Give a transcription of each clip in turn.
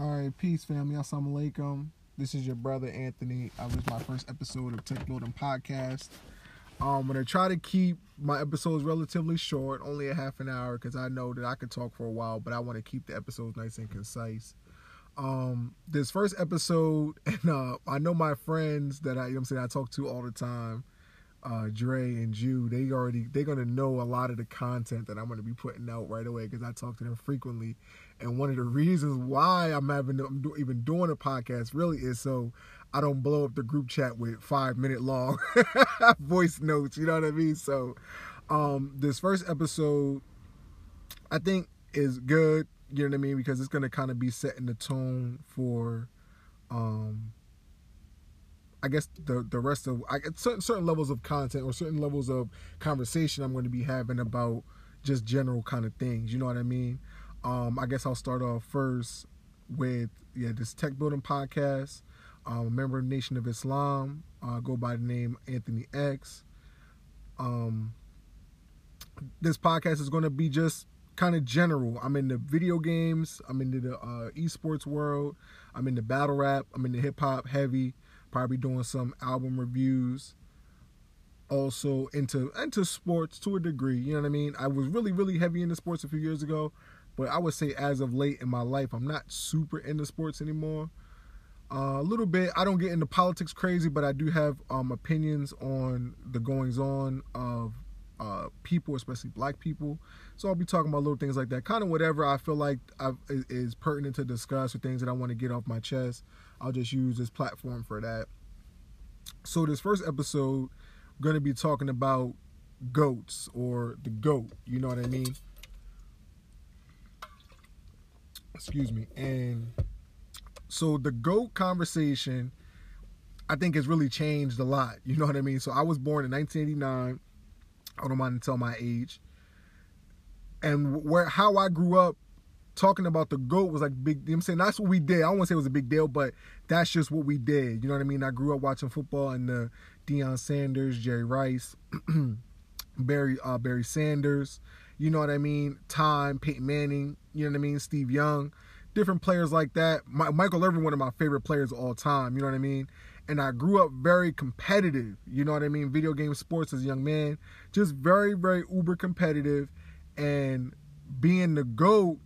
All right, peace, family. Assalamu alaikum. This is your brother Anthony. I was my first episode of Tech Building Podcast. Um, I'm gonna try to keep my episodes relatively short, only a half an hour, because I know that I could talk for a while, but I want to keep the episodes nice and concise. Um, this first episode, and uh, I know my friends that I, you know I'm saying, I talk to all the time, uh, Dre and Jew, they already they're gonna know a lot of the content that I'm gonna be putting out right away because I talk to them frequently, and one of the reasons why I'm having I'm do, even doing a podcast really is so I don't blow up the group chat with five minute long voice notes. You know what I mean? So, um, this first episode, I think is good. You know what I mean? Because it's gonna kind of be setting the tone for, um, I guess the the rest of I certain certain levels of content or certain levels of conversation I'm going to be having about just general kind of things. You know what I mean? Um, I guess I'll start off first with yeah this tech building podcast. Um, a member of Nation of Islam. Uh, go by the name Anthony X. Um, this podcast is going to be just kind of general. I'm in the video games. I'm into the uh, esports world. I'm into battle rap. I'm into hip hop heavy probably doing some album reviews also into into sports to a degree you know what i mean? I was really really heavy into sports a few years ago but i would say as of late in my life i'm not super into sports anymore. Uh, a little bit i don't get into politics crazy but i do have um, opinions on the goings on of uh, people especially black people so i'll be talking about little things like that kind of whatever i feel like I've, is pertinent to discuss or things that i want to get off my chest I'll just use this platform for that. So this first episode, I'm gonna be talking about goats or the goat. You know what I mean? Excuse me. And so the goat conversation, I think has really changed a lot. You know what I mean? So I was born in 1989. I don't mind to tell my age. And where how I grew up talking about the GOAT was like big. You know I'm saying that's what we did. I to say it was a big deal, but that's just what we did. You know what I mean? I grew up watching football and the Deion Sanders, Jerry Rice, Barry uh, Barry Sanders. You know what I mean? Time, Peyton Manning. You know what I mean? Steve Young, different players like that. My, Michael Irvin, one of my favorite players of all time. You know what I mean? And I grew up very competitive. You know what I mean? Video game sports as a young man, just very very uber competitive, and being the goat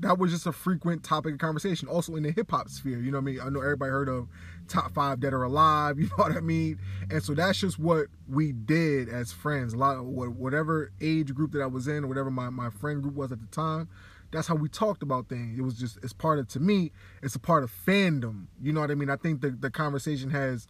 that was just a frequent topic of conversation. Also in the hip hop sphere, you know what I mean? I know everybody heard of top five dead or alive, you know what I mean? And so that's just what we did as friends. A lot of whatever age group that I was in, or whatever my, my friend group was at the time, that's how we talked about things. It was just it's part of to me, it's a part of fandom. You know what I mean? I think the, the conversation has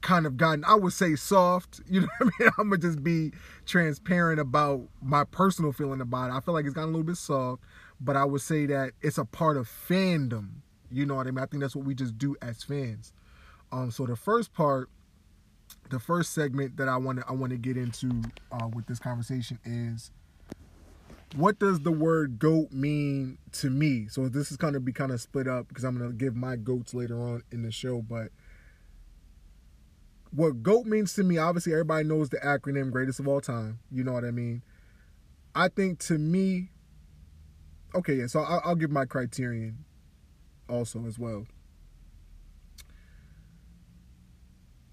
kind of gotten, I would say, soft. You know what I mean? I'm gonna just be transparent about my personal feeling about it. I feel like it's gotten a little bit soft but I would say that it's a part of fandom. You know what I mean? I think that's what we just do as fans. Um, so the first part, the first segment that I want to I want to get into uh, with this conversation is what does the word goat mean to me? So this is going to be kind of split up because I'm going to give my goats later on in the show, but what GOAT means to me, obviously everybody knows the acronym greatest of all time. You know what I mean? I think to me, okay, yeah. So I'll, I'll give my criterion also as well.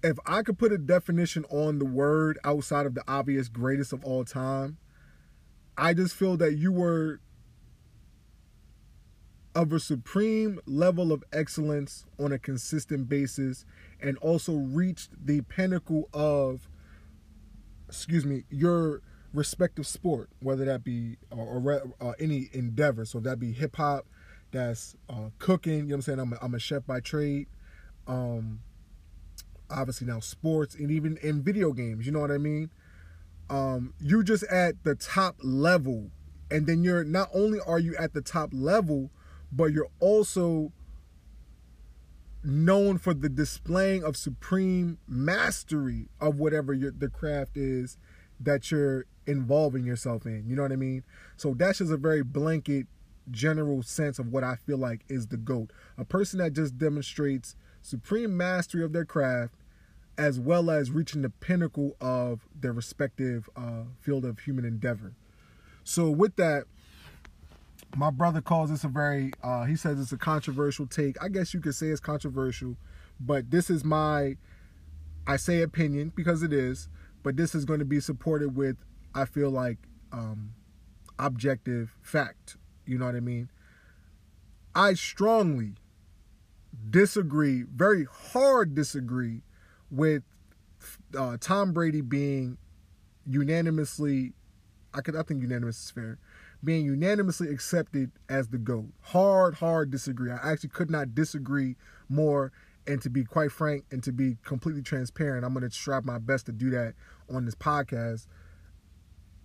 If I could put a definition on the word outside of the obvious greatest of all time, I just feel that you were of a supreme level of excellence on a consistent basis and also reached the pinnacle of excuse me your respective sport, whether that be or, or uh, any endeavor. So that be hip hop, that's uh, cooking. You know what I'm saying? I'm a, I'm a chef by trade. Um, obviously now sports and even in video games. You know what I mean? Um, you just at the top level, and then you're not only are you at the top level, but you're also known for the displaying of supreme mastery of whatever your, the craft is that you're involving yourself in. You know what I mean? So that's just a very blanket, general sense of what I feel like is the GOAT. A person that just demonstrates supreme mastery of their craft as well as reaching the pinnacle of their respective uh, field of human endeavor. So, with that, my brother calls this a very uh, he says it's a controversial take. I guess you could say it's controversial but this is my i say opinion because it is but this is going to be supported with i feel like um, objective fact. You know what i mean? I strongly disagree very hard disagree with uh, tom brady being unanimously i could i think unanimous is fair being unanimously accepted as the GOAT. Hard, hard disagree. I actually could not disagree more. And to be quite frank and to be completely transparent, I'm going to strive my best to do that on this podcast.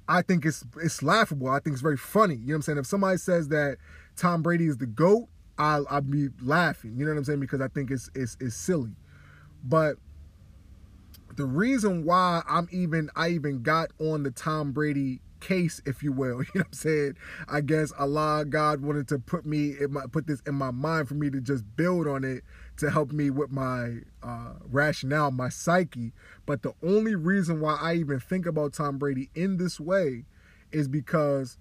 I think it's it's laughable. I think it's very funny. You know what I'm saying? If somebody says that Tom Brady is the GOAT, I'll, I'll be laughing. You know what I'm saying? Because I think it's, it's, it's silly. But the reason why I'm even I even got on the Tom Brady case, if you will. You know what I'm saying? I guess Allah, God wanted to put me my put this in my mind for me to just build on it to help me with my uh, rationale, my psyche. But the only reason why I even think about Tom Brady in this way is because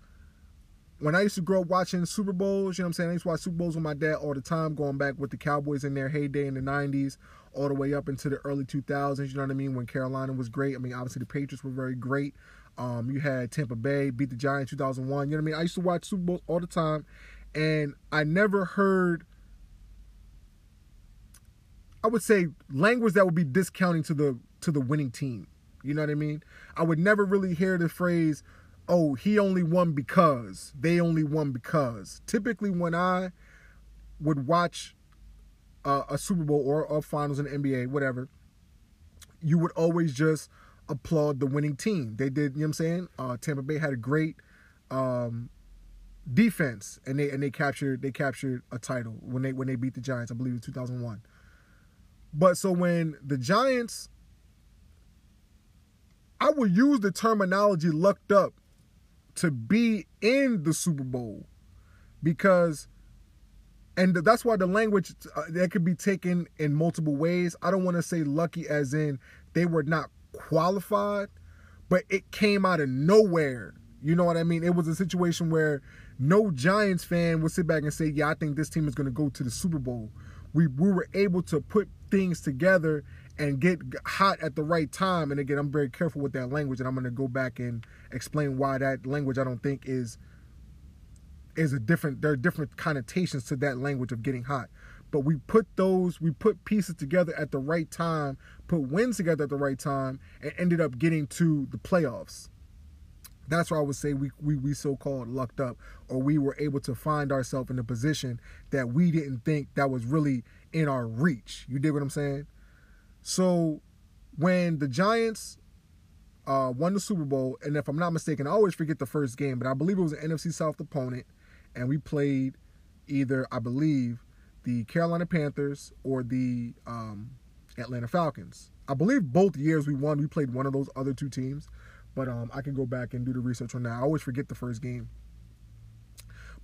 when I used to grow up watching Super Bowls, you know what I'm saying? I used to watch Super Bowls with my dad all the time, going back with the Cowboys in their heyday in the 90s, all the way up into the early 2000s, you know what I mean? When Carolina was great. I mean, obviously the Patriots were very great. Um, you had Tampa Bay beat the Giants 2001. You know what I mean? I used to watch Super Bowls all the time, and I never heard. I would say language that would be discounting to the to the winning team. You know what I mean? I would never really hear the phrase, "Oh, he only won because they only won because." Typically, when I would watch a Super Bowl or a finals in the NBA, whatever, you would always just applaud the winning team. They did, you know what I'm saying? Uh, Tampa Bay had a great um, defense and they and they captured they captured a title when they when they beat the Giants, I believe in 2001. But so when the Giants I would use the terminology lucked up to be in the Super Bowl because and that's why the language uh, that could be taken in multiple ways. I don't want to say lucky as in they were not qualified, but it came out of nowhere. You know what I mean? It was a situation where no Giants fan would sit back and say, "Yeah, I think this team is going to go to the Super Bowl." We we were able to put things together and get hot at the right time. And again, I'm very careful with that language, and I'm going to go back and explain why that language I don't think is is a different. There are different connotations to that language of getting hot. But we put those we put pieces together at the right time put wins together at the right time and ended up getting to the playoffs. That's why i would say we we, we so-called lucked up or we were able to find ourselves in a position that we didn't think that was really in our reach. You dig what i'm saying? So when the giants uh, won the super bowl and if i'm not mistaken i always forget the first game but i believe it was an nfc south opponent and we played either i believe the Carolina Panthers or the um, Atlanta Falcons. I believe both years we won, we played one of those other two teams, but um, I can go back and do the research on that. I always forget the first game.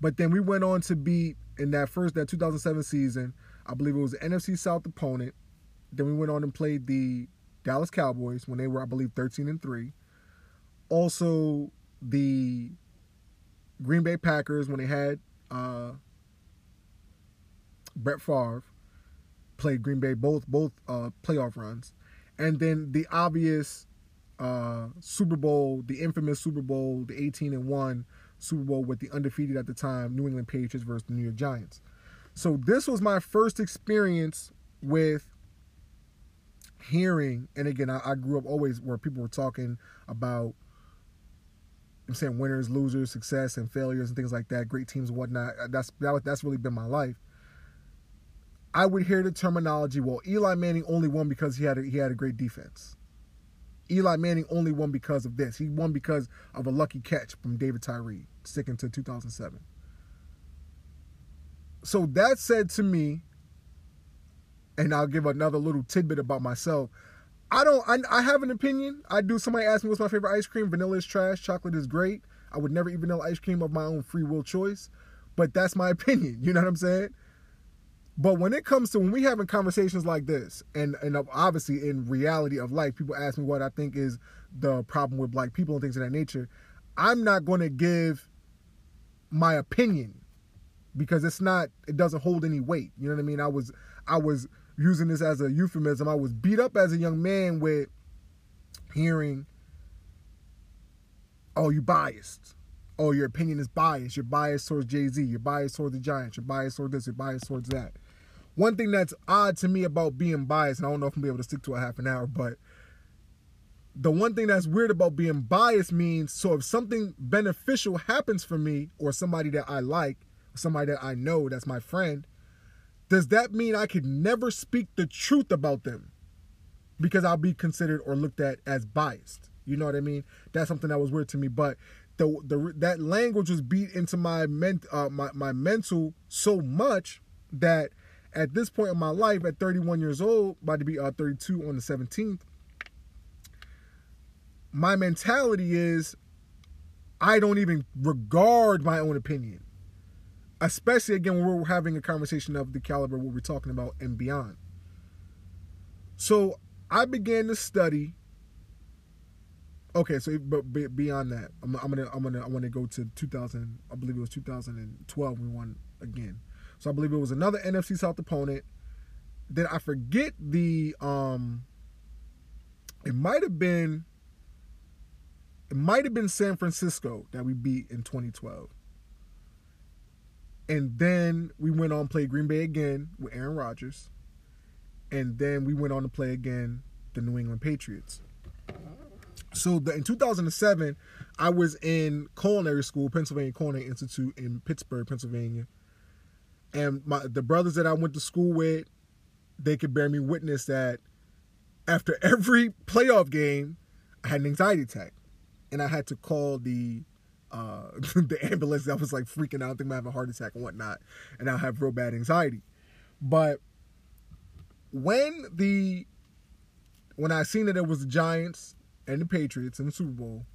But then we went on to beat in that first that 2007 season. I believe it was the NFC South opponent. Then we went on and played the Dallas Cowboys when they were, I believe, 13 and three. Also, the Green Bay Packers when they had uh, Brett Favre played Green Bay both both uh, playoff runs, and then the obvious uh, Super Bowl, the infamous Super Bowl, the 18 and one Super Bowl with the undefeated at the time New England Patriots versus the New York Giants. So this was my first experience with hearing, and again, I, I grew up always where people were talking about I'm saying winners, losers, success, and failures, and things like that. Great teams whatnot. Uh, that's that, that's really been my life. I would hear the terminology, well, Eli Manning only won because he had a, he had a great defense. Eli Manning only won because of this. He won because of a lucky catch from David Tyree, sticking to 2007. So that said to me, and I'll give another little tidbit about myself. I don't. I, I have an opinion. I do. Somebody asked me what's my favorite ice cream. Vanilla is trash. Chocolate is great. I would never eat vanilla ice cream of my own free will choice, but that's my opinion. You know what I'm saying? But when it comes to when we having conversations like this, and and obviously in reality of life, people ask me what I think is the problem with black people and things of that nature. I'm not going to give my opinion because it's not it doesn't hold any weight. You know what I mean? I was I was using this as a euphemism. I was beat up as a young man with hearing oh you biased. Oh your opinion is biased. You're biased towards Jay-Z, you're biased towards the Giants, you're biased towards this, you're biased towards that. One thing that's odd to me about being biased, and I don't know if I'm be able to stick to a half an hour, but the one thing that's weird about being biased means so if something beneficial happens for me or somebody that I like, somebody that I know that's my friend, does that mean I could never speak the truth about them? Because I'll be considered or looked at as biased. You know what I mean? That's something that was weird to me. But the the that language was beat into my ment uh, my my mental so much that at this point in my life, at 31 years old, about to be uh, 32 on the 17th, my mentality is I don't even regard my own opinion. Especially again when we're having a conversation of the caliber what we're talking about and beyond. So I began to study. Okay, so but beyond that, I'm, I'm gonna I'm gonna I want to go to 2000. I believe it was 2012 we won again. So I believe it was another NFC South opponent. Then I forget the um. It might have been it might have been San Francisco that we beat in 2012. And then we went on play Green Bay again with Aaron Rodgers. And then we went on to play again the New England Patriots. So the, in 2007, I was in culinary school, Pennsylvania Culinary Institute in Pittsburgh, Pennsylvania. And my the brothers that I went to school with, they could bear me witness that after every playoff game, I had an anxiety attack and I had to call the uh, the ambulance. I was like freaking out, I think I have a heart attack and whatnot, and I have real bad anxiety. But when the when I seen that it was the Giants and the Patriots in the Super Bowl,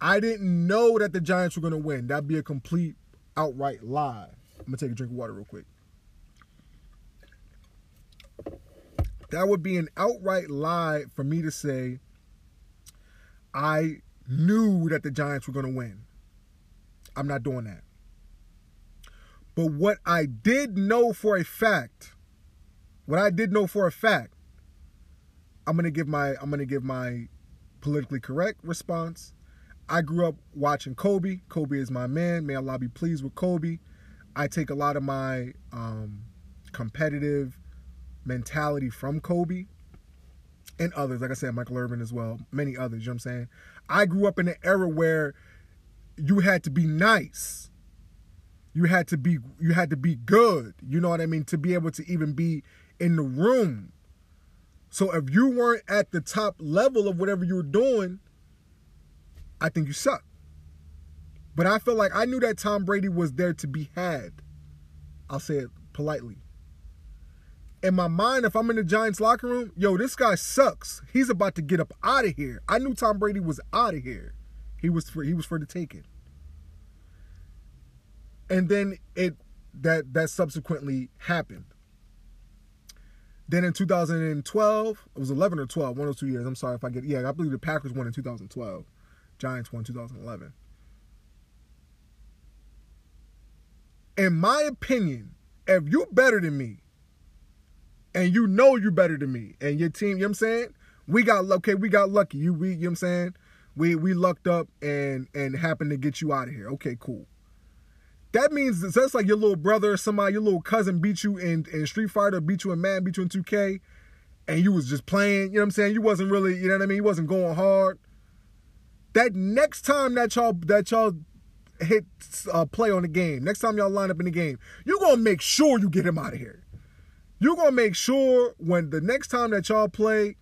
I didn't know that the Giants were to win. That'd be a complete outright lie. I'm gonna take a drink of water real quick. That would be an outright lie for me to say I knew that the Giants were to win. I'm not doing that. But what I did know for a fact, what I did know for a fact, I'm gonna give my I'm gonna give my politically correct response. I grew up watching Kobe. Kobe is my man. May Allah be pleased with Kobe. I take a lot of my um, competitive mentality from Kobe and others. Like I said, Michael Irvin as well, many others. You know what I'm saying? I grew up in an era where you had to be nice. You had to be you had to be good. You know what I mean? To be able to even be in the room. So if you weren't at the top level of whatever you were doing, I think you suck. But I feel like I knew that Tom Brady was there to be had. I'll say it politely in my mind, if I'm in the Giants locker room, yo, this guy sucks. He's about to get up out of here. I knew Tom Brady was out of here. He was for he was for the taking. And then it that that subsequently happened. Then in 2012, it was 11 or 12, one or two years. I'm sorry if I get yeah, I believe the Packers won in 2012. Giants won 2011. In my opinion, if you're better than me, and you know you're better than me and your team, you know what I'm saying? We got okay, we got lucky. You we you know what I'm saying? We we lucked up and and happened to get you out of here. Okay, cool. That means that's like your little brother or somebody, your little cousin beat you in, in Street Fighter, beat you in Madden, beat you in 2K, and you was just playing, you know what I'm saying? You wasn't really, you know what I mean? You wasn't going hard. That next time that y'all that y'all hit uh, play on the game, next time y'all line up in the game, you're gonna make sure you get him out of here you're gonna make sure when the next time that y'all play,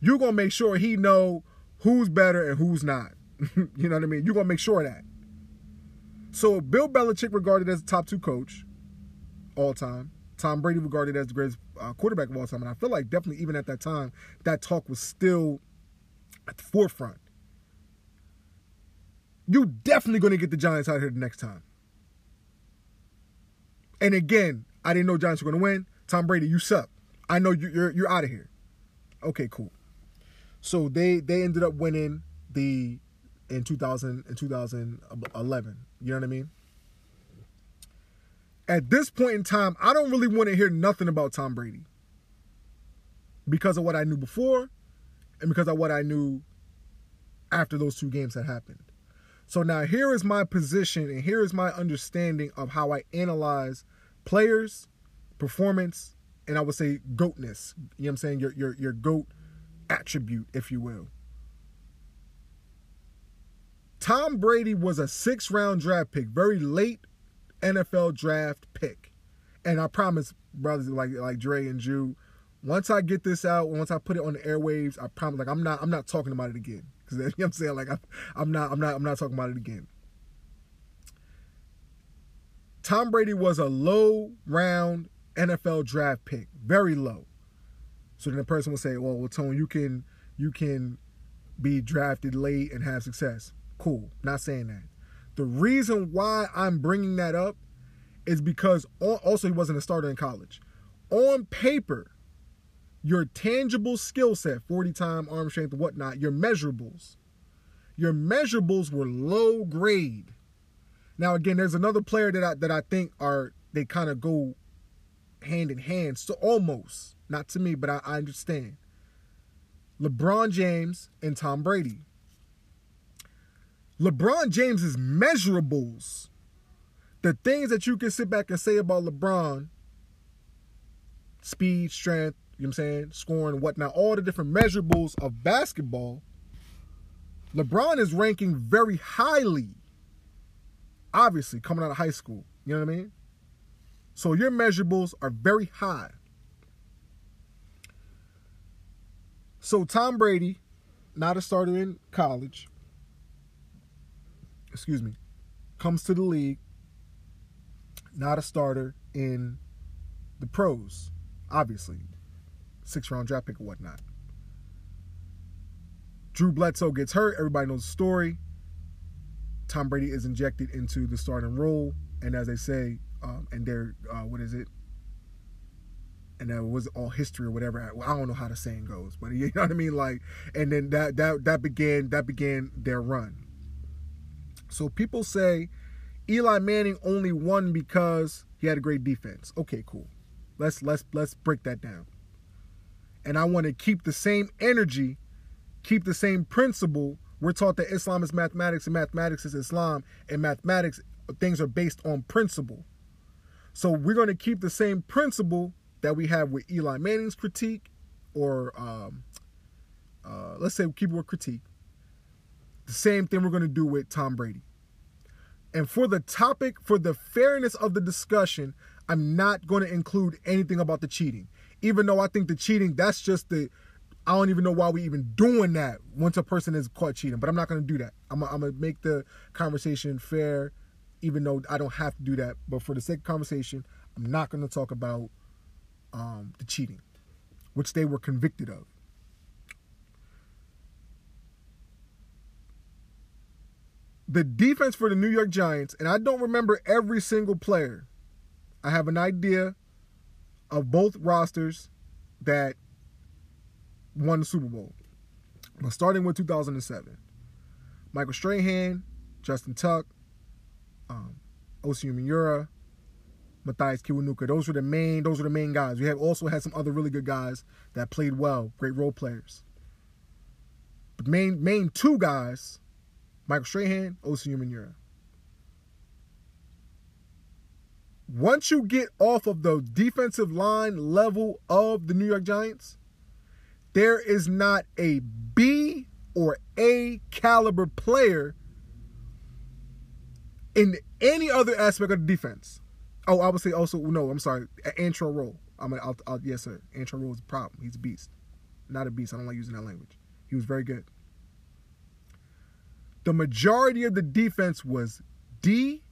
you're gonna make sure he know who's better and who's not. you know what I mean? You're gonna make sure of that. So Bill Belichick regarded as the top two coach all time. Tom Brady regarded as the greatest uh, quarterback of all time, and I feel like definitely even at that time, that talk was still at the forefront. You're definitely going to get the Giants out here the next time. And again, I didn't know Giants were going to win. Tom Brady, you suck. I know you, you're you're out of here. Okay, cool. So they they ended up winning the in 2000 in 2011. You know what I mean? at this point in time, I don't really want to hear nothing about Tom Brady because of what I knew before and because of what I knew after those two games had happened. So now here is my position and here is my understanding of how I analyze players, performance, and I would say goatness. You know what I'm saying? Your your your goat attribute, if you will. Tom Brady was a six round draft pick, very late NFL draft pick. And I promise, brothers like like Dre and Jew, once I get this out, once I put it on the airwaves, I promise like I'm not I'm not talking about it again. Because you know what I'm saying? Like I, I'm not I'm not I'm not talking about it again. Tom Brady was a low round NFL draft pick, very low. So then the person will say, "Well, well, Tone, you can you can be drafted late and have success." Cool, not saying that. The reason why I'm bringing that up is because also he wasn't a starter in college. On paper, your tangible skill set, 40 time arm strength whatnot, your measurables, your measurables were low grade. Now again, there's another player that I that I think are they kind of go hand in hand, so almost not to me, but I, I understand. LeBron James and Tom Brady. LeBron James's measurables, the things that you can sit back and say about LeBron, speed, strength, you know what I'm saying, scoring, whatnot, all the different measurables of basketball, LeBron is ranking very highly obviously coming out of high school. You know what I mean? So your measurables are very high. So Tom Brady, not a starter in college, excuse me, comes to the league, not a starter in the pros, obviously. Six round draft pick or whatnot. Drew Bledsoe gets hurt. Everybody knows the story. Tom Brady is injected into the starting role, and as they say, um, and they're uh, what is it? And that was all history or whatever. I don't know how the saying goes, but you know what I mean. Like, and then that that that began that began their run. So people say Eli Manning only won because he had a great defense. Okay, cool. Let's let's let's break that down. And I want to keep the same energy, keep the same principle we're taught that Islam is mathematics and mathematics is Islam, and mathematics things are based on principle. So we're going to keep the same principle that we have with Eli Manning's critique, or um, uh, let's say it critique. The same thing we're going to do with Tom Brady. And for the topic, for the fairness of the discussion, I'm not going to include anything about the cheating. Even though I think the cheating, that's just the I don't even know why we even doing that once a person is caught cheating. But I'm not going to do that. I'm, I'm going to make the conversation fair, even though I don't have to do that. But for the sake of conversation, I'm not going to talk about um, the cheating, which they were convicted of. The defense for the New York Giants, and I don't remember every single player. I have an idea of both rosters that won the Super Bowl. But starting with 2007, Michael Strahan, Justin Tuck, um, Osi Umenyiora, Mathias Kiwanuka. Those were the main. Those were the main guys. We have also had some other really good guys that played well, great role players. But main main two guys, Michael Strahan, Osi Umenyiora. Once you get off of the defensive line level of the New York Giants, there is not a B or A caliber player in any other aspect of the defense. Oh, I would say also no. I'm sorry, Antrel Rolle. I'm mean, I'll, I'll, yes sir. Antrel Rolle is a problem. He's a beast, not a beast. I don't like using that language. He was very good. The majority of the defense was D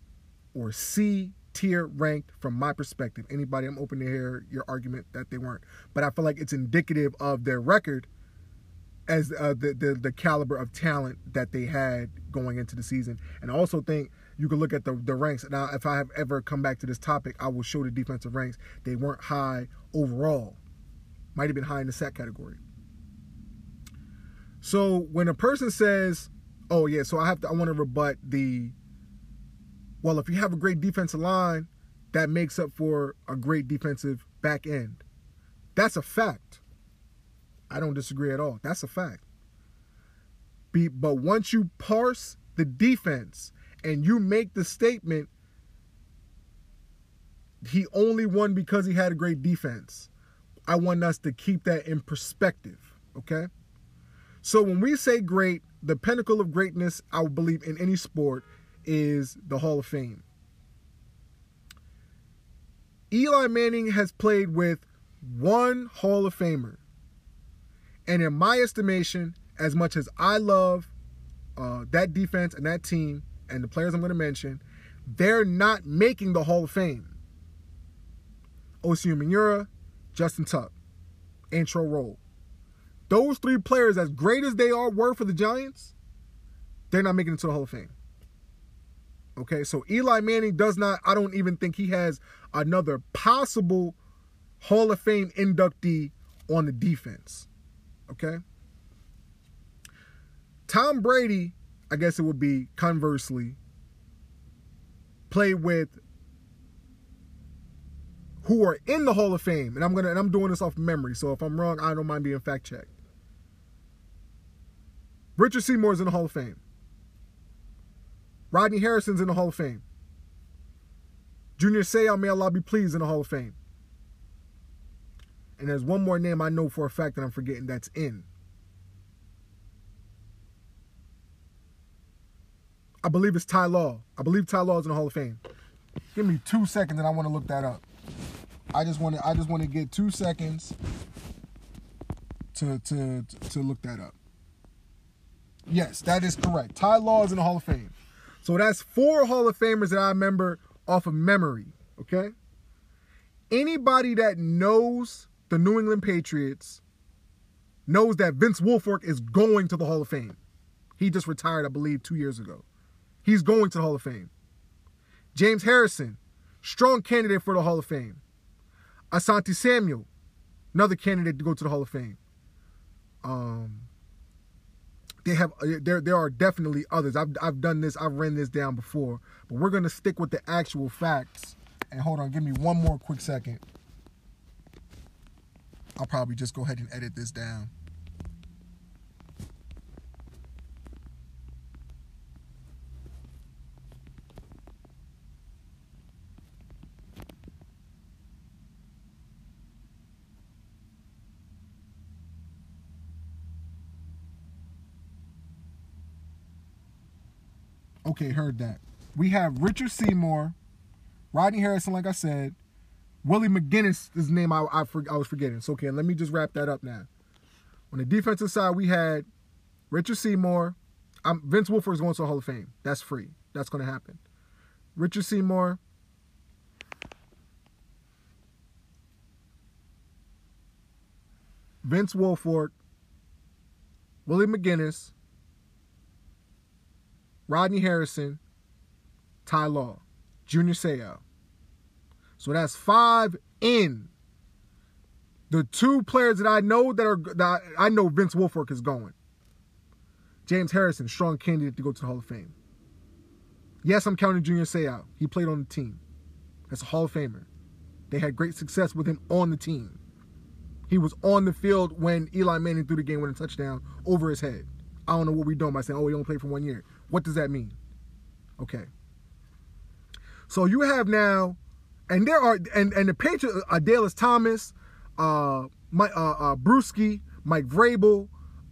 or C tier ranked from my perspective. Anybody, I'm open to hear your argument that they weren't, but I feel like it's indicative of their record as uh, the, the the caliber of talent that they had going into the season. And I also think you can look at the the ranks. Now, if I have ever come back to this topic, I will show the defensive ranks. They weren't high overall. Might have been high in the sack category. So when a person says, "Oh yeah," so I have to, I want to rebut the well, if you have a great defensive line, that makes up for a great defensive back end. That's a fact. I don't disagree at all. That's a fact. Be, but once you parse the defense and you make the statement, he only won because he had a great defense. I want us to keep that in perspective, okay? So when we say great, the pinnacle of greatness, I believe in any sport, is the Hall of Fame. Eli Manning has played with one Hall of Famer. And in my estimation, as much as I love uh, that defense and that team and the players I'm going to mention, they're not making the Hall of Fame. Osi Umenyiora, Justin Tuck, Antrel Rolle. Those three players, as great as they are were for the Giants, they're not making it to the Hall of Fame. Okay, so Eli Manning does not, I don't even think he has another possible Hall of Fame inductee on the defense. Okay? Tom Brady, I guess it would be conversely, played with who are in the Hall of Fame. And I'm gonna and I'm doing this off memory, so if I'm wrong, I don't mind being fact checked. Richard Seymour's in the Hall of Fame. Rodney Harrison's in the Hall of Fame. Junior Seau, may Allah be pleased, in the Hall of Fame. And there's one more name I know for a fact that I'm forgetting that's in. I believe it's Ty Law. I believe Ty Law is in the Hall of Fame. Give me two seconds and I want to look that up. I just want to I just want to get two seconds to to to look that up. Yes, that is correct. Ty Law is in the Hall of Fame. So that's four Hall of Famers that I remember off of memory. Okay. Anybody that knows the New England Patriots knows that Vince Wilfork is going to the Hall of Fame. He just retired, I believe, two years ago. He's going to the Hall of Fame. James Harrison, strong candidate for the Hall of Fame. Asante Samuel, another candidate to go to the Hall of Fame. Um, they have uh, there there are definitely others. I've I've done this. I've ran this down before, but we're gonna stick with the actual facts. And hold on, give me one more quick second. I'll probably just go ahead and edit this down. Okay, heard that. We have Richard Seymour, Rodney Harrison, like I said. Willie McGinest is the name I, I, I was forgetting. So, okay, let me just wrap that up now. On the defensive side, we had Richard Seymour. Um, Vince Wilfork is going to the Hall of Fame. That's free. That's going to happen. Richard Seymour. Vince Wilfork. Willie McGinest. Rodney Harrison, Ty Law, Junior Seau. So that's five in. The two players that I know that are that I know Vince Wilfork is going. James Harrison, strong candidate to go to the Hall of Fame. Yes, I'm counting Junior Seau. He played on the team. That's a Hall of Famer. They had great success with him on the team. He was on the field when Eli Manning threw the game winning touchdown over his head. I don't know what we're doing by saying, oh, he only played for one year. What does that mean? Okay. So you have now, and there are, and and the Patriots, uh, Adalius Thomas, uh, my, uh, uh, Bruschi, Mike Vrabel,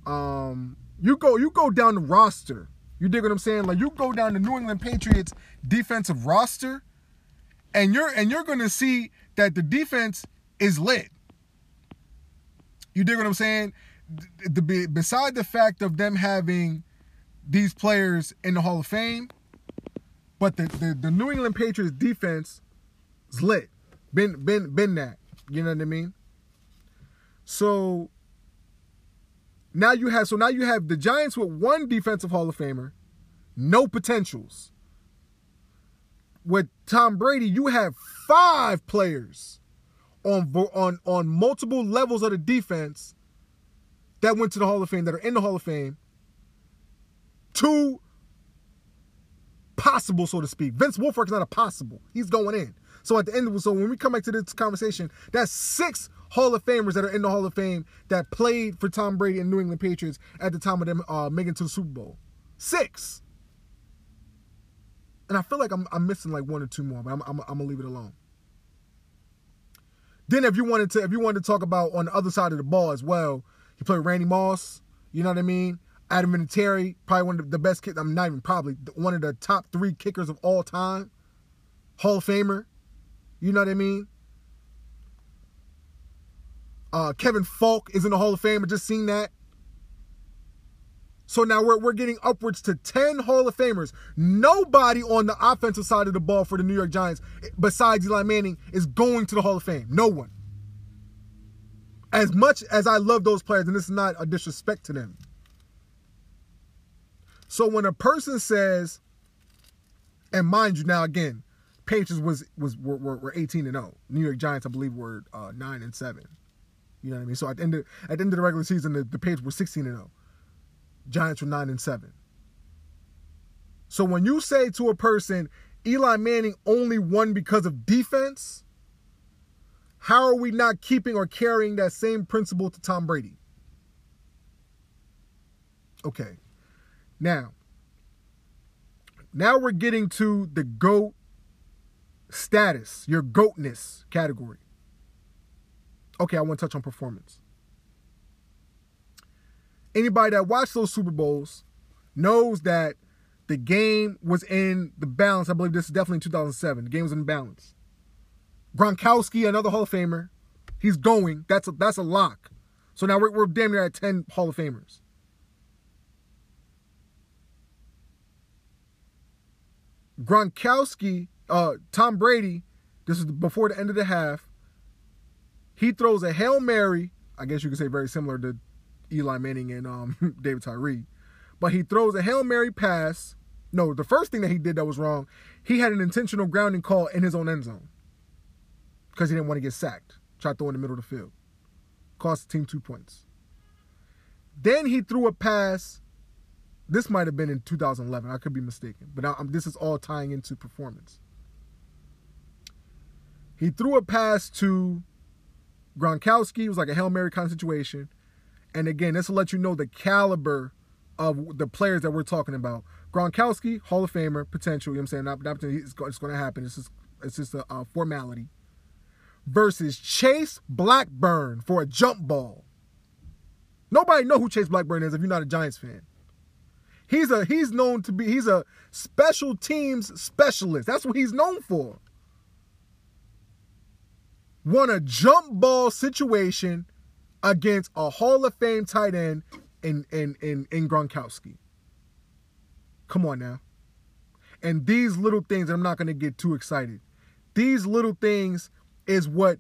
um, you go, you go down the roster. You dig what I'm saying? Like you go down the New England Patriots defensive roster, and you're and you're gonna see that the defense is lit. You dig what I'm saying? The, the, beside the fact of them having these players in the Hall of Fame, but the, the, the New England Patriots defense is lit. Been been been that. You know what I mean? So now you have so now you have the Giants with one defensive Hall of Famer, no potentials. With Tom Brady, you have five players on on on multiple levels of the defense that went to the Hall of Fame that are in the Hall of Fame two possible, so to speak. Vince Wilfork is not a possible. He's going in. So at the end, of, so when we come back to this conversation, that's six Hall of Famers that are in the Hall of Fame that played for Tom Brady and New England Patriots at the time of them uh, making to the Super Bowl. Six. And I feel like I'm, I'm missing like one or two more, but I'm, I'm, I'm gonna leave it alone. Then if you wanted to if you wanted to talk about on the other side of the ball as well, you play Randy Moss. You know what I mean? Adam Vinatieri, probably one of the best kickers. I'm not even probably one of the top three kickers of all time. Hall of Famer. You know what I mean? Uh, Kevin Faulk is in the Hall of Fame. I just seen that. So now we're, we're getting upwards to 10 Hall of Famers. Nobody on the offensive side of the ball for the New York Giants, besides Eli Manning, is going to the Hall of Fame. No one. As much as I love those players, and this is not a disrespect to them. So when a person says, and mind you, now again, Patriots was was were, were 18 and 0. New York Giants, I believe, were uh, 9 and 7. You know what I mean? So at the end of, at the end of the regular season, the, the Patriots were 16 and 0. Giants were 9 and 7. So when you say to a person, Eli Manning only won because of defense, how are we not keeping or carrying that same principle to Tom Brady? Okay. Now, now we're getting to the GOAT status, your GOATness category. Okay, I want to touch on performance. Anybody that watched those Super Bowls knows that the game was in the balance. I believe this is definitely 2007. The game was in balance. Gronkowski, another Hall of Famer, he's going. That's a, that's a lock. So now we're, we're damn near at 10 Hall of Famers. Gronkowski, uh, Tom Brady, this is before the end of the half. He throws a Hail Mary, I guess you could say very similar to Eli Manning and um, David Tyree. But he throws a Hail Mary pass. No, the first thing that he did that was wrong, he had an intentional grounding call in his own end zone because he didn't want to get sacked. Tried throwing in the middle of the field. Cost the team two points. Then he threw a pass. This might have been in 2011. I could be mistaken. But I, this is all tying into performance. He threw a pass to Gronkowski. It was like a Hail Mary kind of situation. And again, this will let you know the caliber of the players that we're talking about. Gronkowski, Hall of Famer, potential. You know what I'm saying? Not, not it's, going to happen. It's just, it's just a, a formality. Versus Chase Blackburn for a jump ball. Nobody know who Chase Blackburn is if you're not a Giants fan. He's a he's known to be he's a special teams specialist. That's what he's known for. Won a jump ball situation against a Hall of Fame tight end in in in, in Gronkowski. Come on now. And these little things, I'm not going to get too excited. These little things is what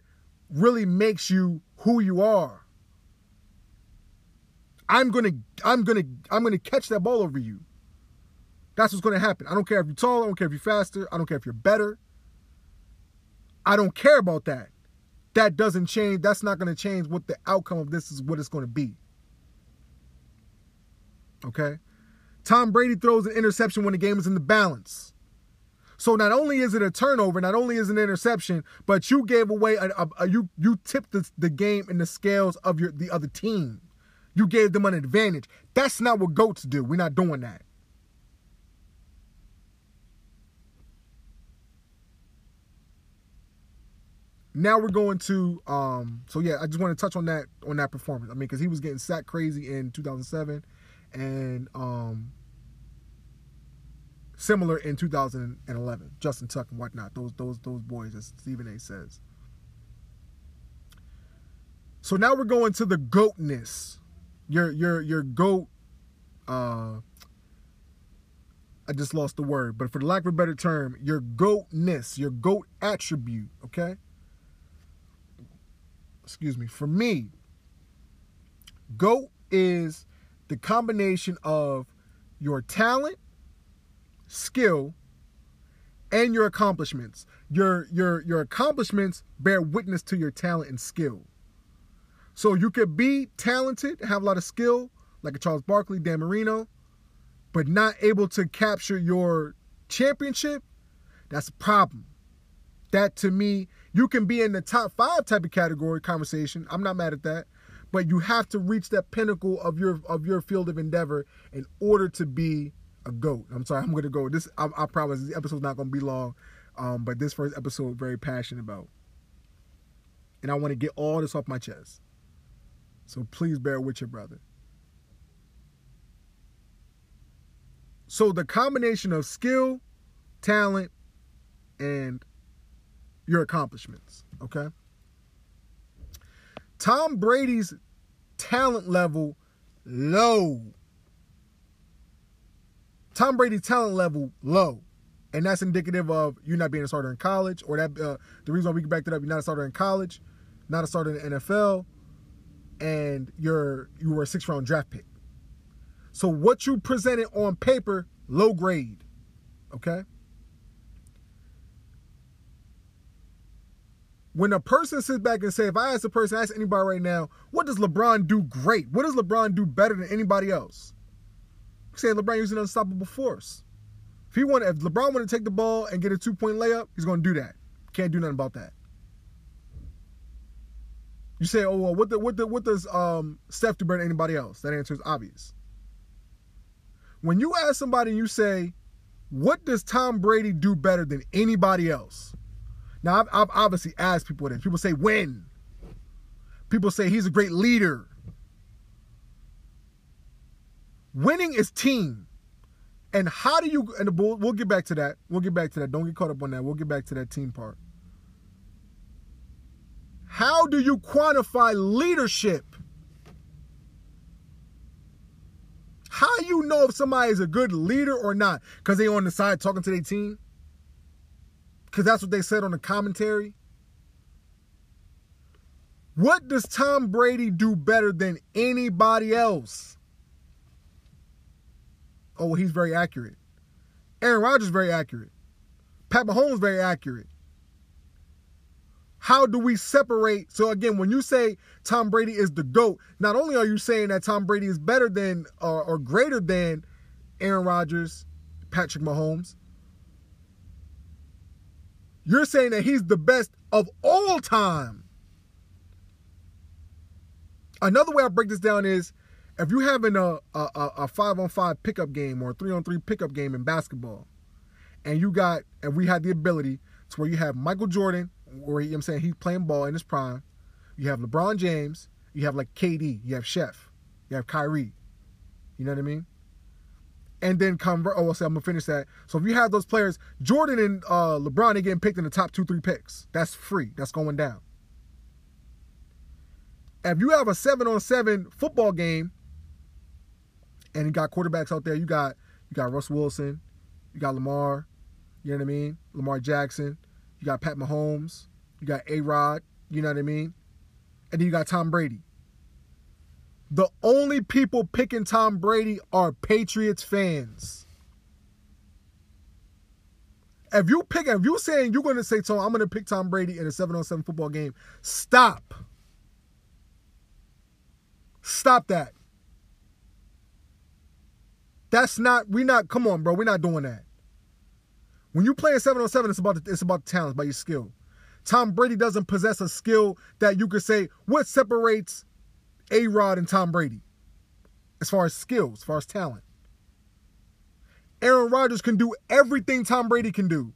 really makes you who you are. I'm gonna, I'm gonna, I'm gonna catch that ball over you. That's what's gonna happen. I don't care if you're taller, I don't care if you're faster, I don't care if you're better. I don't care about that that doesn't change. That's not to change what the outcome of this is, what it's to be. Okay? Tom Brady throws an interception when the game is in the balance. So not only is it a turnover, not only is it an interception, but you gave away a, a, a you you tipped the, the game in the scales of your the other team. You gave them an advantage. That's not what goats do. We're not doing that. now we're going to um so yeah i just want to touch on that on that performance i mean because he was getting sacked crazy in 2007 and um similar in 2011 justin tuck and whatnot those those those boys as stephen a says so now we're going to the goatness your your your goat uh I just lost the word, but for the lack of a better term, your goatness, your goat attribute, okay? excuse me, for me, GOAT is the combination of your talent, skill, and your accomplishments. Your your your accomplishments bear witness to your talent and skill. So you could be talented, have a lot of skill, like a Charles Barkley, Dan Marino, but not able to capture your championship, that's a problem. that to me, you can be in the top five type of category conversation. I'm not mad at that. But you have to reach that pinnacle of your of your field of endeavor in order to be a goat. I'm sorry, I'm gonna go. This I, I promise this episode's not gonna be long. Um, but this first episode very passionate about. And I want to get all this off my chest. So please bear with your brother. So the combination of skill, talent, and your accomplishments, okay? Tom Brady's talent level low. Tom Brady's talent level low. And that's indicative of you not being a starter in college, or that uh, the reason why we backed it up, you're not a starter in college, not a starter in the NFL, and you're you were a six round draft pick. So what you presented on paper, low grade. Okay? When a person sits back and say, if I ask a person, ask anybody right now, what does LeBron do great? What does LeBron do better than anybody else? Say LeBron is an unstoppable force. If he want, if LeBron want to take the ball and get a two point layup, he's going to do that. Can't do nothing about that. You say, oh well, what the, what the, what does um, Steph do better than anybody else? That answer is obvious. When you ask somebody you say, what does Tom Brady do better than anybody else? Now, I've, I've obviously asked people this. People say, win. People say he's a great leader. Winning is team. And how do you, and we'll, we'll get back to that. We'll get back to that. Don't get caught up on that. We'll get back to that team part. How do you quantify leadership? How do you know if somebody is a good leader or not? Because they on the side talking to their team? Because that's what they said on the commentary? What does Tom Brady do better than anybody else? Oh, he's very accurate. Aaron Rodgers very accurate. Pat Mahomes very accurate. How do we separate? So again, when you say Tom Brady is the GOAT, not only are you saying that Tom Brady is better than or, or greater than Aaron Rodgers, Patrick Mahomes, you're saying that he's the best of all time. Another way I break this down is if you're having a, a, a five on five pickup game or a three on three pickup game in basketball, and you got, and we had the ability to where you have Michael Jordan, where he, I'm saying he's playing ball in his prime, you have LeBron James, you have like KD, you have Chef, you have Kyrie, you know what I mean? And then convert. Oh, I'm gonna finish that. So if you have those players, Jordan and uh, LeBron, they getting picked in the top two, three picks. That's free. That's going down. If you have a seven on seven football game and you got quarterbacks out there. You got you got Russ Wilson, you got Lamar, you know what I mean? Lamar Jackson, you got Pat Mahomes, you got A Rod, you know what I mean? And then you got Tom Brady. The only people picking Tom Brady are Patriots fans. If you pick, if you saying you're gonna say, Tom, I'm gonna pick Tom Brady in a 7 on 7 football game, stop. Stop that. That's not we're not come on, bro. We're not doing that. When you play a 7 on 7, it's about the, it's about the talent, about your skill. Tom Brady doesn't possess a skill that you could say what separates A Rod and Tom Brady as far as skill, as far as talent. Aaron Rodgers can do everything Tom Brady can do.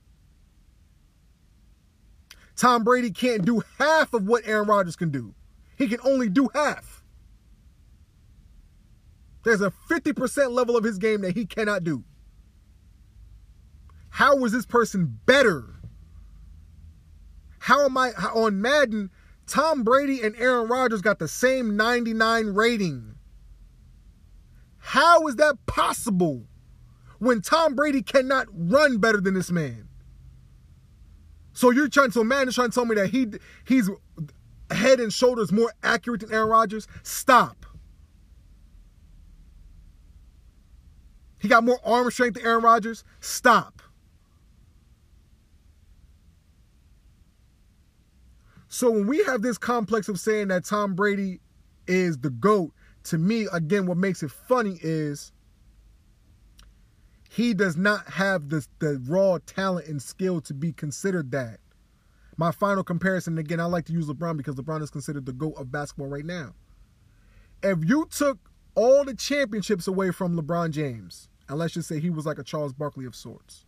Tom Brady can't do half of what Aaron Rodgers can do. He can only do half. There's a 50% level of his game that he cannot do. How is this person better? How am I on Madden? Tom Brady and Aaron Rodgers got the same 99 rating. How is that possible when Tom Brady cannot run better than this man? So you're trying to so man is trying to tell me that he he's head and shoulders more accurate than Aaron Rodgers? Stop. He got more arm strength than Aaron Rodgers. Stop. So when we have this complex of saying that Tom Brady is the GOAT, to me, again, what makes it funny is he does not have the, the raw talent and skill to be considered that. My final comparison, again, I like to use LeBron because LeBron is considered the GOAT of basketball right now. If you took all the championships away from LeBron James, and let's just say he was like a Charles Barkley of sorts,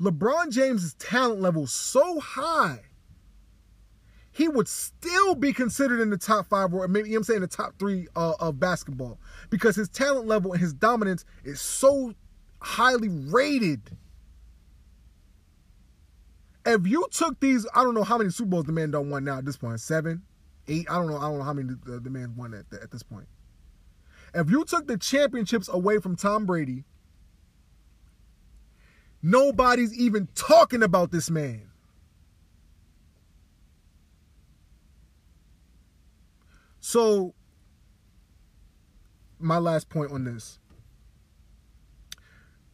LeBron James's talent level so high, he would still be considered in the top five or maybe I'm saying the top three uh, of basketball because his talent level and his dominance is so highly rated. If you took these, I don't know how many Super Bowls the man don't won now at this point, seven, eight. I don't know. I don't know how many the, the man won at, at this point. If you took the championships away from Tom Brady Nobody's even talking about this man. So, my last point on this.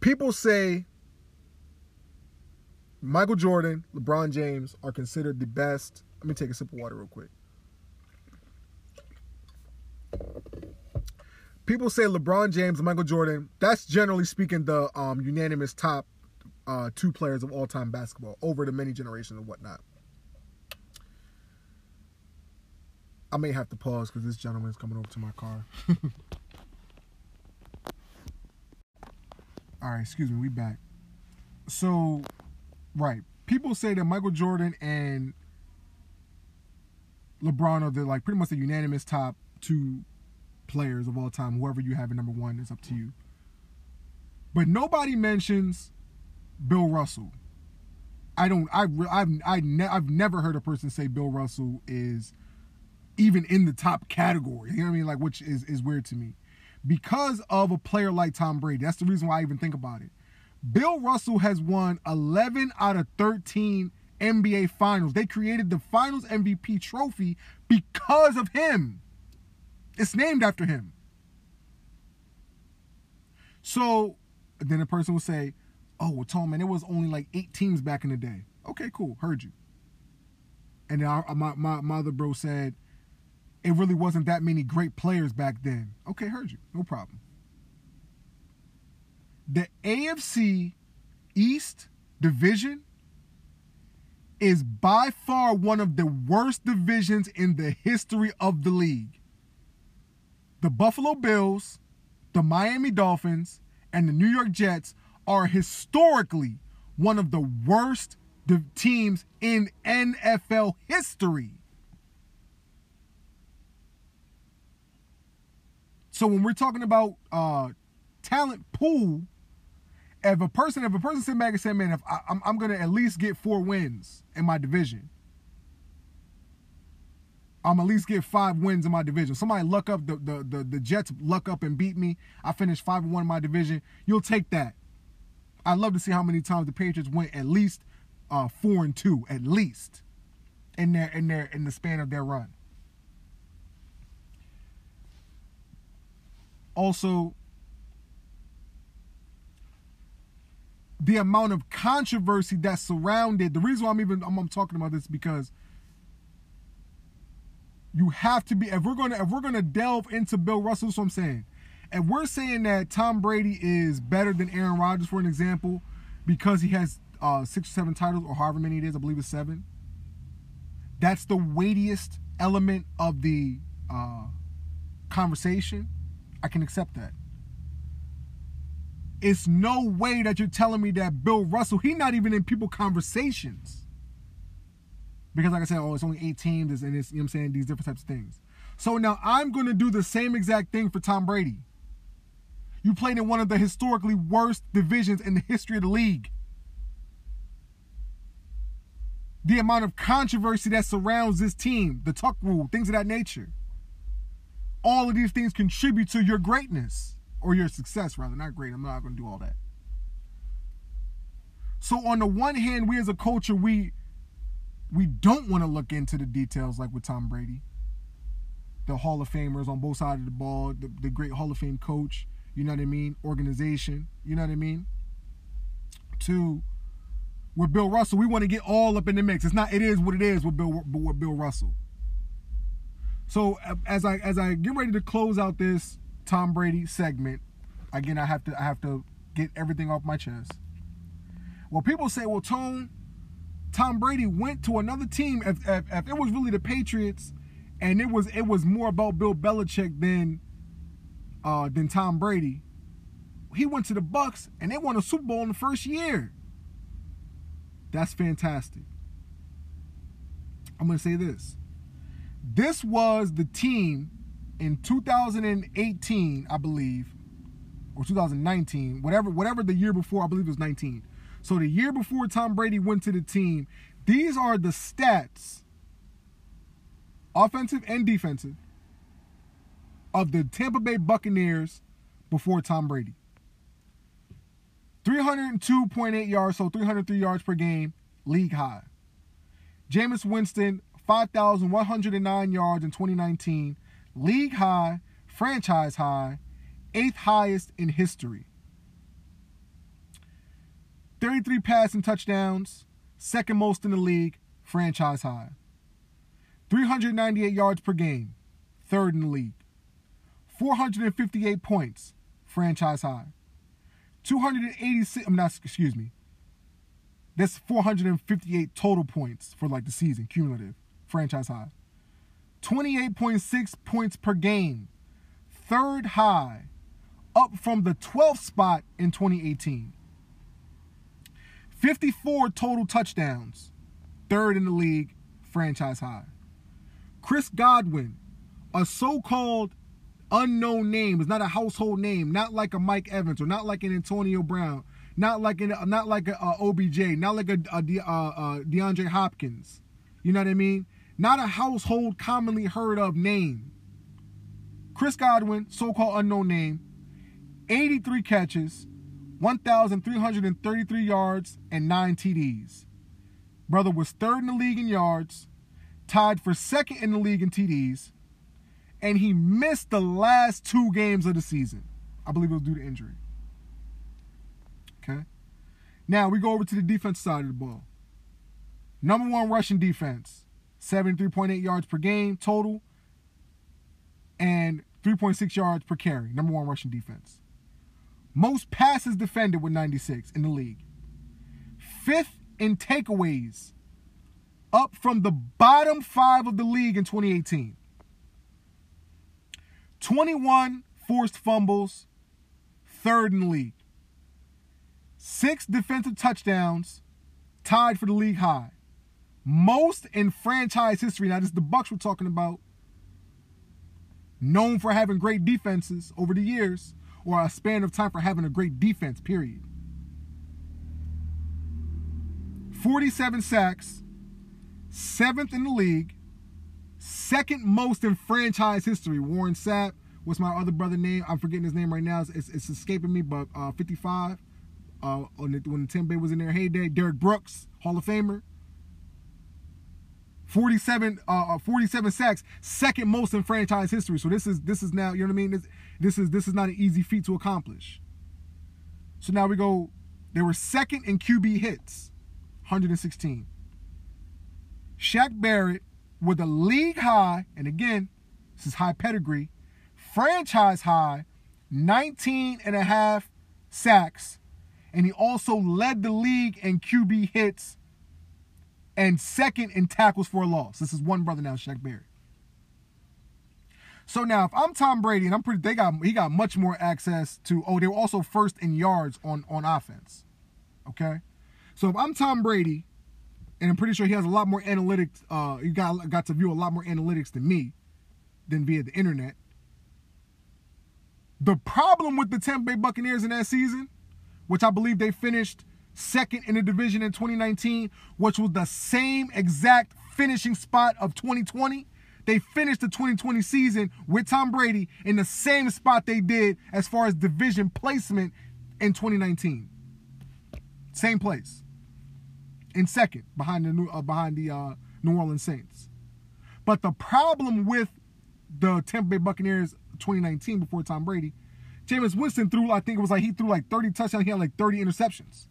People say Michael Jordan, LeBron James are considered the best. Let me take a sip of water real quick. People say LeBron James Michael Jordan, that's generally speaking the um, unanimous top uh, two players of all time basketball over the many generations and whatnot. I may have to pause because this gentleman is coming over to my car. all right, excuse me, we back. So, right, people say that Michael Jordan and LeBron are the like pretty much the unanimous top two players of all time. Whoever you have at number one is up to you. But nobody mentions Bill Russell. I don't. I I've I ne- I've never heard a person say Bill Russell is even in the top category. You know what I mean? Like, which is is weird to me, because of a player like Tom Brady. That's the reason why I even think about it. Bill Russell has won 11 out of 13 NBA Finals. They created the Finals MVP trophy because of him. It's named after him. So then a person will say, oh, well, Tom, man, it was only like eight teams back in the day. Okay, cool, heard you. And then I, my, my, my other bro said, it really wasn't that many great players back then. Okay, heard you, no problem. The AFC East division is by far one of the worst divisions in the history of the league. The Buffalo Bills, the Miami Dolphins, and the New York Jets are historically one of the worst teams in NFL history. So when we're talking about uh, talent pool, if a person if a person sit back and say, "Man, if I, I'm, I'm gonna at least get four wins in my division," I'm at least get five wins in my division. Somebody luck up the the the, the Jets luck up and beat me. I finished five and one in my division. You'll take that. I'd love to see how many times the Patriots went at least uh, four and two, at least in their in their in the span of their run. Also, the amount of controversy that surrounded the reason why I'm even I'm, I'm talking about this because you have to be if we're gonna if we're gonna delve into Bill Russell, that's what I'm saying if we're saying that Tom Brady is better than Aaron Rodgers, for an example, because he has uh, six or seven titles, or however many it is, I believe it's seven. That's the weightiest element of the uh, conversation. I can accept that. It's no way that you're telling me that Bill Russell, he's not even in people conversations. Because like I said, oh, it's only eight teams and it's, you know what I'm saying, these different types of things. So now I'm going to do the same exact thing for Tom Brady. You played in one of the historically worst divisions in the history of the league. The amount of controversy that surrounds this team, the tuck rule, things of that nature. All of these things contribute to your greatness or your success, rather. Not great. I'm not going to do all that. So on the one hand, we as a culture, we we don't want to look into the details like with Tom Brady. The Hall of Famers on both sides of the ball, the, the great Hall of Fame coach, you know what I mean, organization, you know what I mean? To with Bill Russell, we want to get all up in the mix. It's not it is what it is with Bill with Bill Russell. So as I as I get ready to close out this Tom Brady segment, again I have to I have to get everything off my chest. Well, people say, well, Tone, Tom Brady went to another team, if, if, if it was really the Patriots, and it was it was more about Bill Belichick than uh, than Tom Brady, he went to the Bucs and they won a Super Bowl in the first year. That's fantastic. I'm gonna say this. This was the team in 2018, I believe, or 2019, whatever, whatever the year before, I believe it was 19. So the year before Tom Brady went to the team, these are the stats, offensive and defensive, of the Tampa Bay Buccaneers before Tom Brady. 302.8 yards, so 303 yards per game, league high. Jameis Winston, 5,109 yards in 2019, league high, franchise high, eighth highest in history. 33 passing touchdowns, second most in the league, franchise high. 398 yards per game, third in the league. 458 points, franchise high. 286, I'm not, excuse me. That's 458 total points for like the season, cumulative, franchise high. 28.6 points per game, third high, up from the 12th spot in 2018. 54 total touchdowns, third in the league, franchise high. Chris Godwin, a so called unknown name, is not a household name, not like a Mike Evans or not like an Antonio Brown, not like an not like a, a OBJ, not like a, a, a, a uh, uh, DeAndre Hopkins. You know what I mean? Not a household commonly heard of name. Chris Godwin, so called unknown name, 83 catches, 1,333 yards, and 9 TDs. Brother was third in the league in yards, tied for second in the league in TDs, and he missed the last two games of the season. I believe it was due to injury. Okay. Now we go over to the defense side of the ball. Number one rushing defense, 73.8 yards per game total, and 3.6 yards per carry. Number one rushing defense. Most passes defended with 96 in the league. Fifth in takeaways, up from the bottom five of the league in 2018. 21 forced fumbles, third in the league. Six defensive touchdowns, tied for the league high most in franchise history. Now, this is the Bucs we're talking about. Known for having great defenses over the years, or a span of time for having a great defense, period. 47 sacks, seventh in the league, second most in franchise history. Warren Sapp, what's my other brother name? I'm forgetting his name right now. It's, it's escaping me, but uh, 55. Uh, when, the, when Tampa Bay was in their heyday, Derrick Brooks, Hall of Famer. 47 uh, uh 47 sacks, second most in franchise history. So this is this is now, you know what I mean? This this is this is not an easy feat to accomplish. So now we go they were second in QB hits, 116. Shaq Barrett with a league high, and again, this is high pedigree, franchise high, 19 and a half sacks, and he also led the league in QB hits and second in tackles for a loss. This is one brother now, Shaq Barrett. So now, if I'm Tom Brady, and I'm pretty, they got he got much more access to. Oh, they were also first in yards on on offense. Okay, so if I'm Tom Brady, and I'm pretty sure he has a lot more analytics. Uh, he got got to view a lot more analytics than me, than via the internet. The problem with the Tampa Bay Buccaneers in that season, which I believe they finished second in the division in 2019, which was the same exact finishing spot of 2020. They finished the 2020 season with Tom Brady in the same spot they did as far as division placement in 2019. Same place. In second behind the new uh, behind the uh, New Orleans Saints. But the problem with the Tampa Bay Buccaneers 2019 before Tom Brady, Jameis Winston threw I think it was like he threw like 30 touchdowns, he had like 30 interceptions.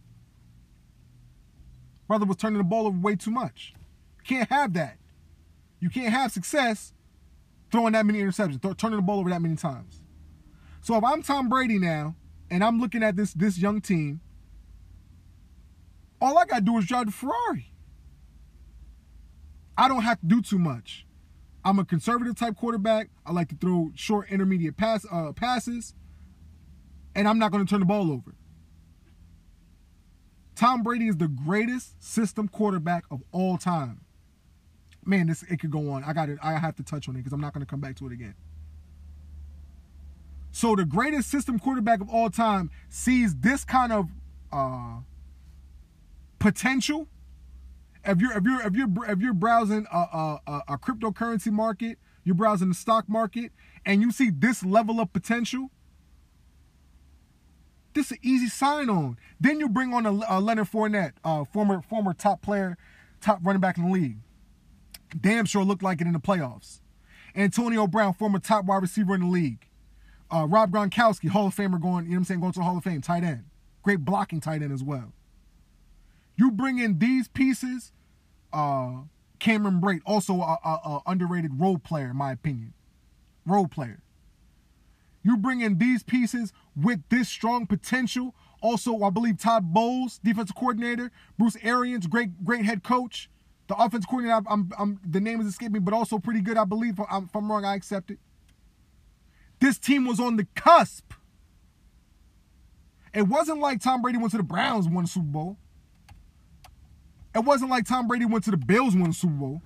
Brother was turning the ball over way too much. You can't have that. You can't have success throwing that many interceptions, th- turning the ball over that many times. So if I'm Tom Brady now and I'm looking at this this young team, all I gotta do is drive the Ferrari. I don't have to do too much. I'm a conservative type quarterback. I like to throw short intermediate pass uh, passes, and I'm not to turn the ball over. Tom Brady is the greatest system quarterback of all time. Man, this it could go on. I got it. I have to touch on it because I'm not going to come back to it again. So the greatest system quarterback of all time sees this kind of uh, potential. If you're if you're if you're if you're browsing a, a, a cryptocurrency market, you're browsing the stock market, and you see this level of potential, this is an easy sign on. Then you bring on a, a Leonard Fournette, uh, former former top player, top running back in the league. Damn sure looked like it in the playoffs. Antonio Brown, former top wide receiver in the league. Uh, Rob Gronkowski, Hall of Famer, going, you know what I'm saying, going to the Hall of Fame, tight end. Great blocking tight end as well. You bring in these pieces, uh, Cameron Brate, also a, a, a underrated role player, in my opinion. Role player. You bring in these pieces with this strong potential. Also, I believe Todd Bowles, defensive coordinator, Bruce Arians, great great head coach. The offensive coordinator, I'm, I'm, the name is escaping me, but also pretty good, I believe. If I'm, if I'm wrong, I accept it. This team was on the cusp. It wasn't like Tom Brady went to the Browns won the Super Bowl. It wasn't like Tom Brady went to the Bills won the Super Bowl.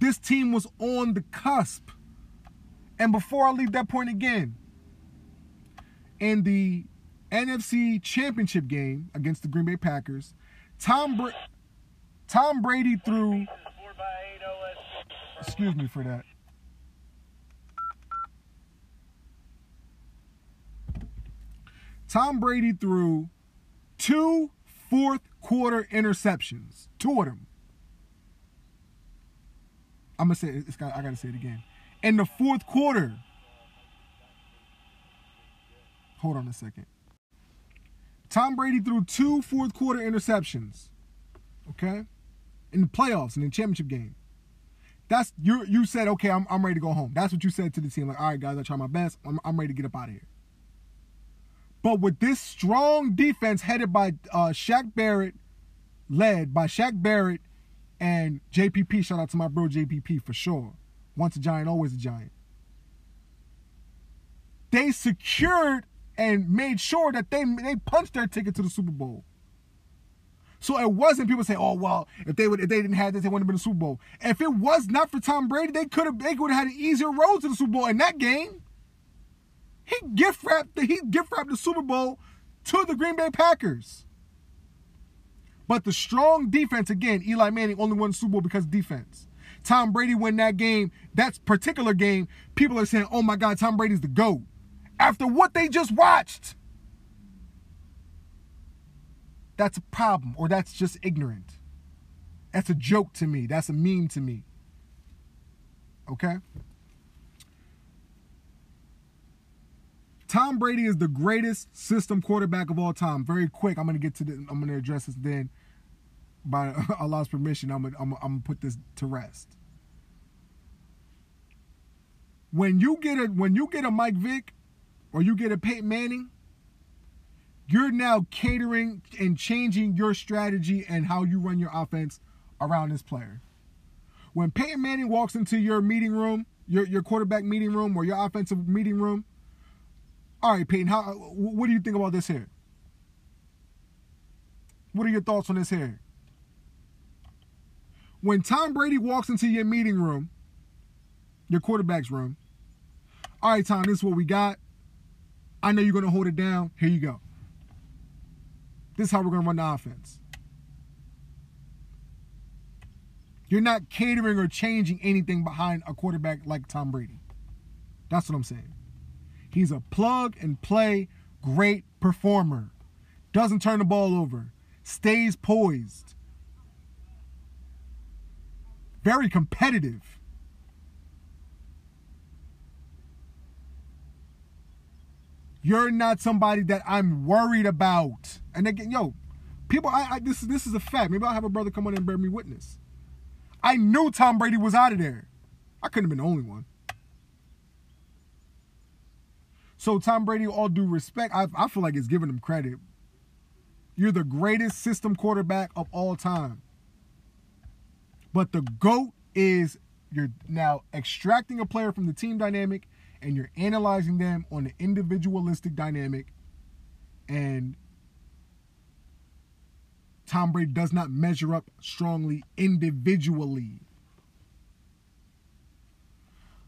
This team was on the cusp. And before I leave that point again, in the NFC Championship game against the Green Bay Packers, Tom Tom Brady threw. Excuse me for that. Tom Brady threw two fourth quarter interceptions. Two of them. I'm gonna say it's got, I gotta say it again. In the fourth quarter. Hold on a second. Tom Brady threw two fourth quarter interceptions. Okay? In the playoffs, in the championship game. That's you you said, okay, I'm, I'm ready to go home. That's what you said to the team. Like, all right, guys, I try my best. I'm, I'm ready to get up out of here. But with this strong defense headed by uh, Shaq Barrett, led by Shaq Barrett and JPP, shout out to my bro JPP for sure. Once a giant, always a giant. They secured and made sure that they they punched their ticket to the Super Bowl. So it wasn't people say, "Oh well, if they would if they didn't have this, they wouldn't have been the Super Bowl." If it was not for Tom Brady, they could have they would have had an easier road to the Super Bowl in that game. He gift wrapped the, he gift wrapped the Super Bowl to the Green Bay Packers. But the strong defense, again, Eli Manning only won Super Bowl because defense. Tom Brady win that game, that particular game, people are saying, oh my God, Tom Brady's the GOAT. After what they just watched. That's a problem, or that's just ignorant. That's a joke to me. That's a meme to me. Okay? Tom Brady is the greatest system quarterback of all time. Very quick, I'm gonna get to the. I'm gonna address this then. By Allah's permission, I'm gonna, I'm, I'm put this to rest. When you get a when you get a Mike Vick, or you get a Peyton Manning, you're now catering and changing your strategy and how you run your offense around this player. When Peyton Manning walks into your meeting room, your your quarterback meeting room or your offensive meeting room all right, Peyton, how, what do you think about this here? What are your thoughts on this here? When Tom Brady walks into your meeting room, your quarterback's room, all right, Tom, this is what we got. I know you're going to hold it down. Here you go. This is how we're going to run the offense. You're not catering or changing anything behind a quarterback like Tom Brady. That's what I'm saying. He's a plug and play great performer. Doesn't turn the ball over. Stays poised. Very competitive. You're not somebody that I'm worried about. And again, yo, people, I, I this this is a fact. Maybe I'll have a brother come on and bear me witness. I knew Tom Brady was out of there. I couldn't have been the only one. So Tom Brady, all due respect, I, I feel like it's giving him credit. You're the greatest system quarterback of all time. But the GOAT is you're now extracting a player from the team dynamic and you're analyzing them on the individualistic dynamic. And Tom Brady does not measure up strongly individually.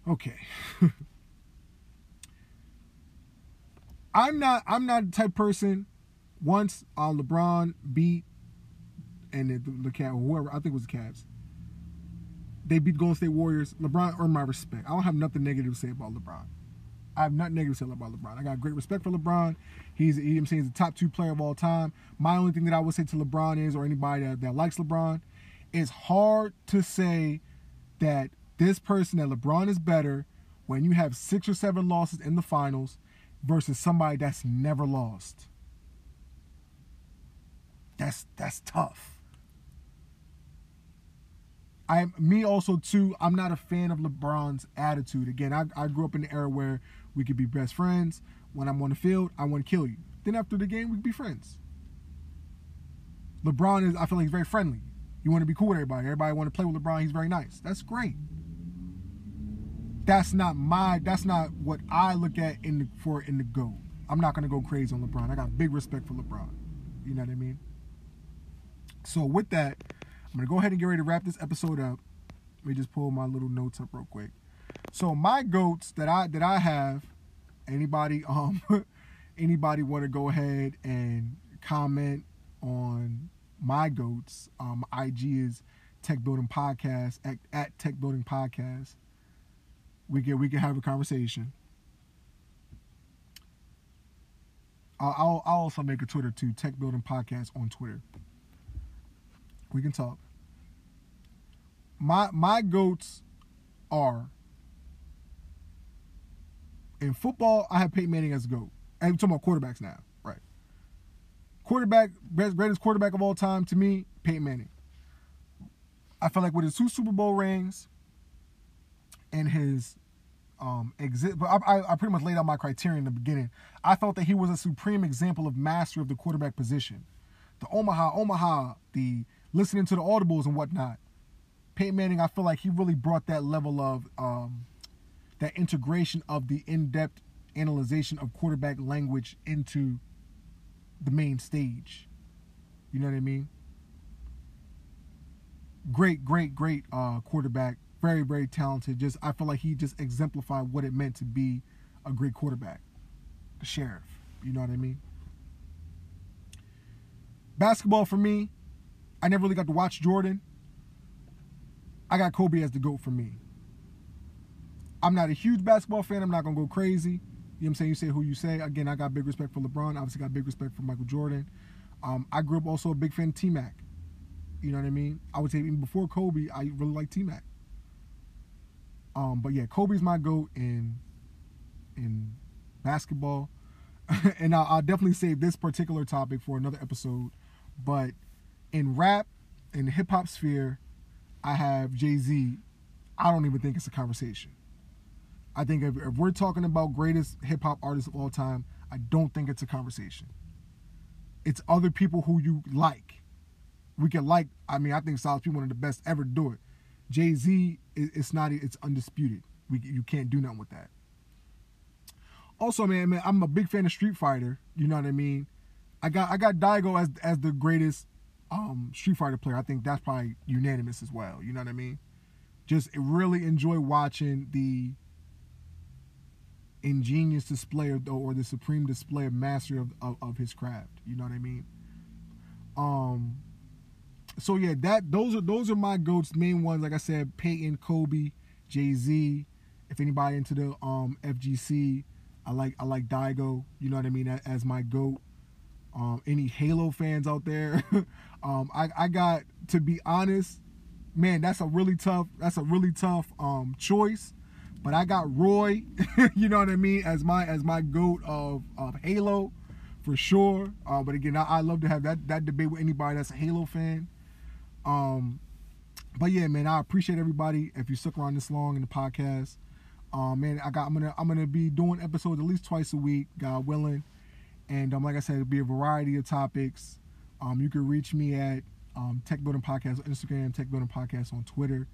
Okay. I'm not I'm not the type person once uh, LeBron beat and the, the, the Cavs, whoever I think it was the Cavs. They beat Golden State Warriors. LeBron earned my respect. I don't have nothing negative to say about LeBron. I have nothing negative to say about LeBron. I got great respect for LeBron. He's, he, I'm saying, he's the top two player of all time. My only thing that I would say to LeBron is, or anybody that, that likes LeBron, it's hard to say that this person, that LeBron is better when you have six or seven losses in the finals versus somebody that's never lost. That's that's tough. I'm me also too. I'm not a fan of LeBron's attitude. Again, I, I grew up in the era where we could be best friends. When I'm on the field, I want to kill you. Then after the game, we could be friends. LeBron is. I feel like he's very friendly. You want to be cool with everybody. Everybody want to play with LeBron. He's very nice. That's great. That's not my. That's not what I look at in the for in the go. I'm not gonna go crazy on LeBron. I got big respect for LeBron. You know what I mean? So with that, I'm gonna go ahead and get ready to wrap this episode up. Let me just pull my little notes up real quick. So my goats that I that I have, anybody um anybody want to go ahead and comment on my goats? Um, IG is Tech Building Podcast at, at Tech Building Podcast. We can we can have a conversation. I'll, I'll, I'll also make a Twitter too, Tech Building Podcast on Twitter. We can talk. My my goats are in football. I have Peyton Manning as a goat. I'm talking about quarterbacks now, right? Quarterback, best greatest quarterback of all time to me, Peyton Manning. I feel like with his two Super Bowl rings and his um, exit, but I, I, pretty much laid out my criteria in the beginning. I felt that he was a supreme example of mastery of the quarterback position. The Omaha, Omaha, the listening to the audibles and whatnot. Peyton Manning, I feel like he really brought that level of um, that integration of the in-depth analyzation of quarterback language into the main stage. You know what I mean? Great, great, great uh, quarterback. Very, very talented. Just I feel like he just exemplified what it meant to be a great quarterback. The sheriff. You know what I mean? Basketball for me, I never really got to watch Jordan. I got Kobe as the GOAT for me. I'm not a huge basketball fan. I'm not going to go crazy. You know what I'm saying? You say who you say. Again, I got big respect for LeBron. Obviously, got big respect for Michael Jordan. Um, I grew up also a big fan of T Mac. You know what I mean? I would say even before Kobe, I really like T Mac. Um, but yeah, Kobe's my goat in in basketball, and I'll, I'll, definitely save this particular topic for another episode. But in rap, in the hip hop sphere, I have Jay Z. I don't even think it's a conversation. I think if, if we're talking about greatest hip hop artists of all time, I don't think it's a conversation. It's other people who you like. We can like. I mean, I think Styles P one of the best ever to do it. Jay Z, it's not. It's undisputed. We you can't do nothing with that. Also, man, man, I'm a big fan of Street Fighter. You know what I mean? I got I got Daigo as as the greatest um, Street Fighter player, I think that's probably unanimous as well. You know what I mean? Just really enjoy watching the ingenious display of, or the supreme display of mastery of, of, of, his craft. You know what I mean? Um. So yeah, that those are those are my goats. Main ones, like I said, Peyton, Kobe, Jay Z. If anybody into the um FGC, I like I like Daigo. You know what I mean? As my goat. Um, any Halo fans out there, um, I, I got to be honest, man, that's a really tough, that's a really tough um, choice. But I got Roy, you know what I mean, as my as my goat of, of Halo, for sure. Uh, but again, I, I love to have that that debate with anybody that's a Halo fan. Um, but yeah, man, I appreciate everybody if you stuck around this long in the podcast. Um, man, I got I'm gonna I'm gonna be doing episodes at least twice a week, God willing. And um, like I said, it'll be a variety of topics. Um, you can reach me at um, Tech Building Podcast on Instagram, Tech Building Podcast on Twitter.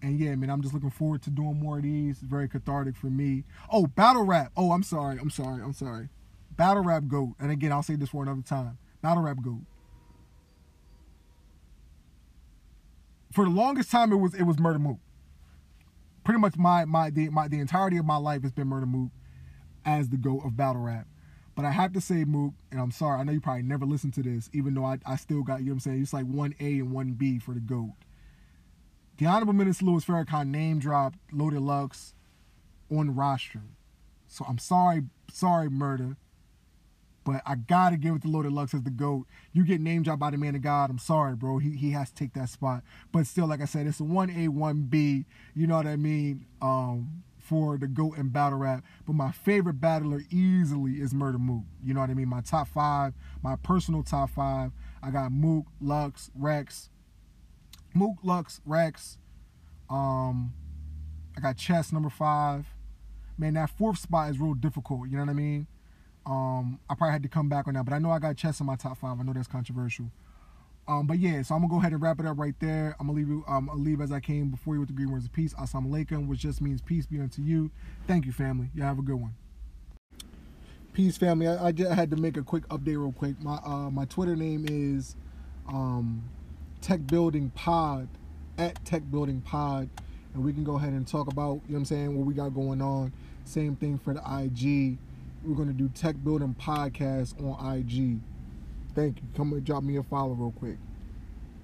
And yeah, man, I'm just looking forward to doing more of these. It's Very cathartic for me. Oh, battle rap. Oh, I'm sorry. I'm sorry. I'm sorry. Battle rap goat. And again, I'll say this for another time. Battle rap goat. For the longest time, it was it was Murda Mook. Pretty much my my the my the entirety of my life has been Murda Mook as the goat of battle rap. But I have to say, Mook, and I'm sorry, I know you probably never listened to this, even though I, I still got, you know what I'm saying? It's like 1A and 1B for the GOAT. The Honorable Minister Louis Farrakhan name dropped Loaded Lux on roster. So I'm sorry, sorry, Murda. But I gotta give it to Loaded Lux as the GOAT. You get name dropped by the man of God. I'm sorry, bro. He he has to take that spot. But still, like I said, it's a 1A, 1B. You know what I mean? Um, for the GOAT and battle rap. But my favorite battler easily is Murda Mook. You know what I mean? My top five, my personal top five. I got Mook, Lux, Rex. Mook, Lux, Rex. Um, I got Chess number five. Man, that fourth spot is real difficult. You know what I mean? Um, I probably had to come back on that, but I know I got Chess in my top five. I know that's controversial. Um, but yeah, so I'm gonna go ahead and wrap it up right there. I'm gonna leave you, um, I'll leave as I came before you with the green words of peace. Assalamu alaikum, which just means peace be unto you. Thank you, family. Y'all have a good one. Peace, family. I, I just had to make a quick update real quick. My uh, my Twitter name is um, Tech Building Pod at Tech Building Pod, and we can go ahead and talk about you know what I'm saying what we got going on. Same thing for the IG. We're gonna do Tech Building Podcast on IG. Thank you. Come and drop me a follow real quick.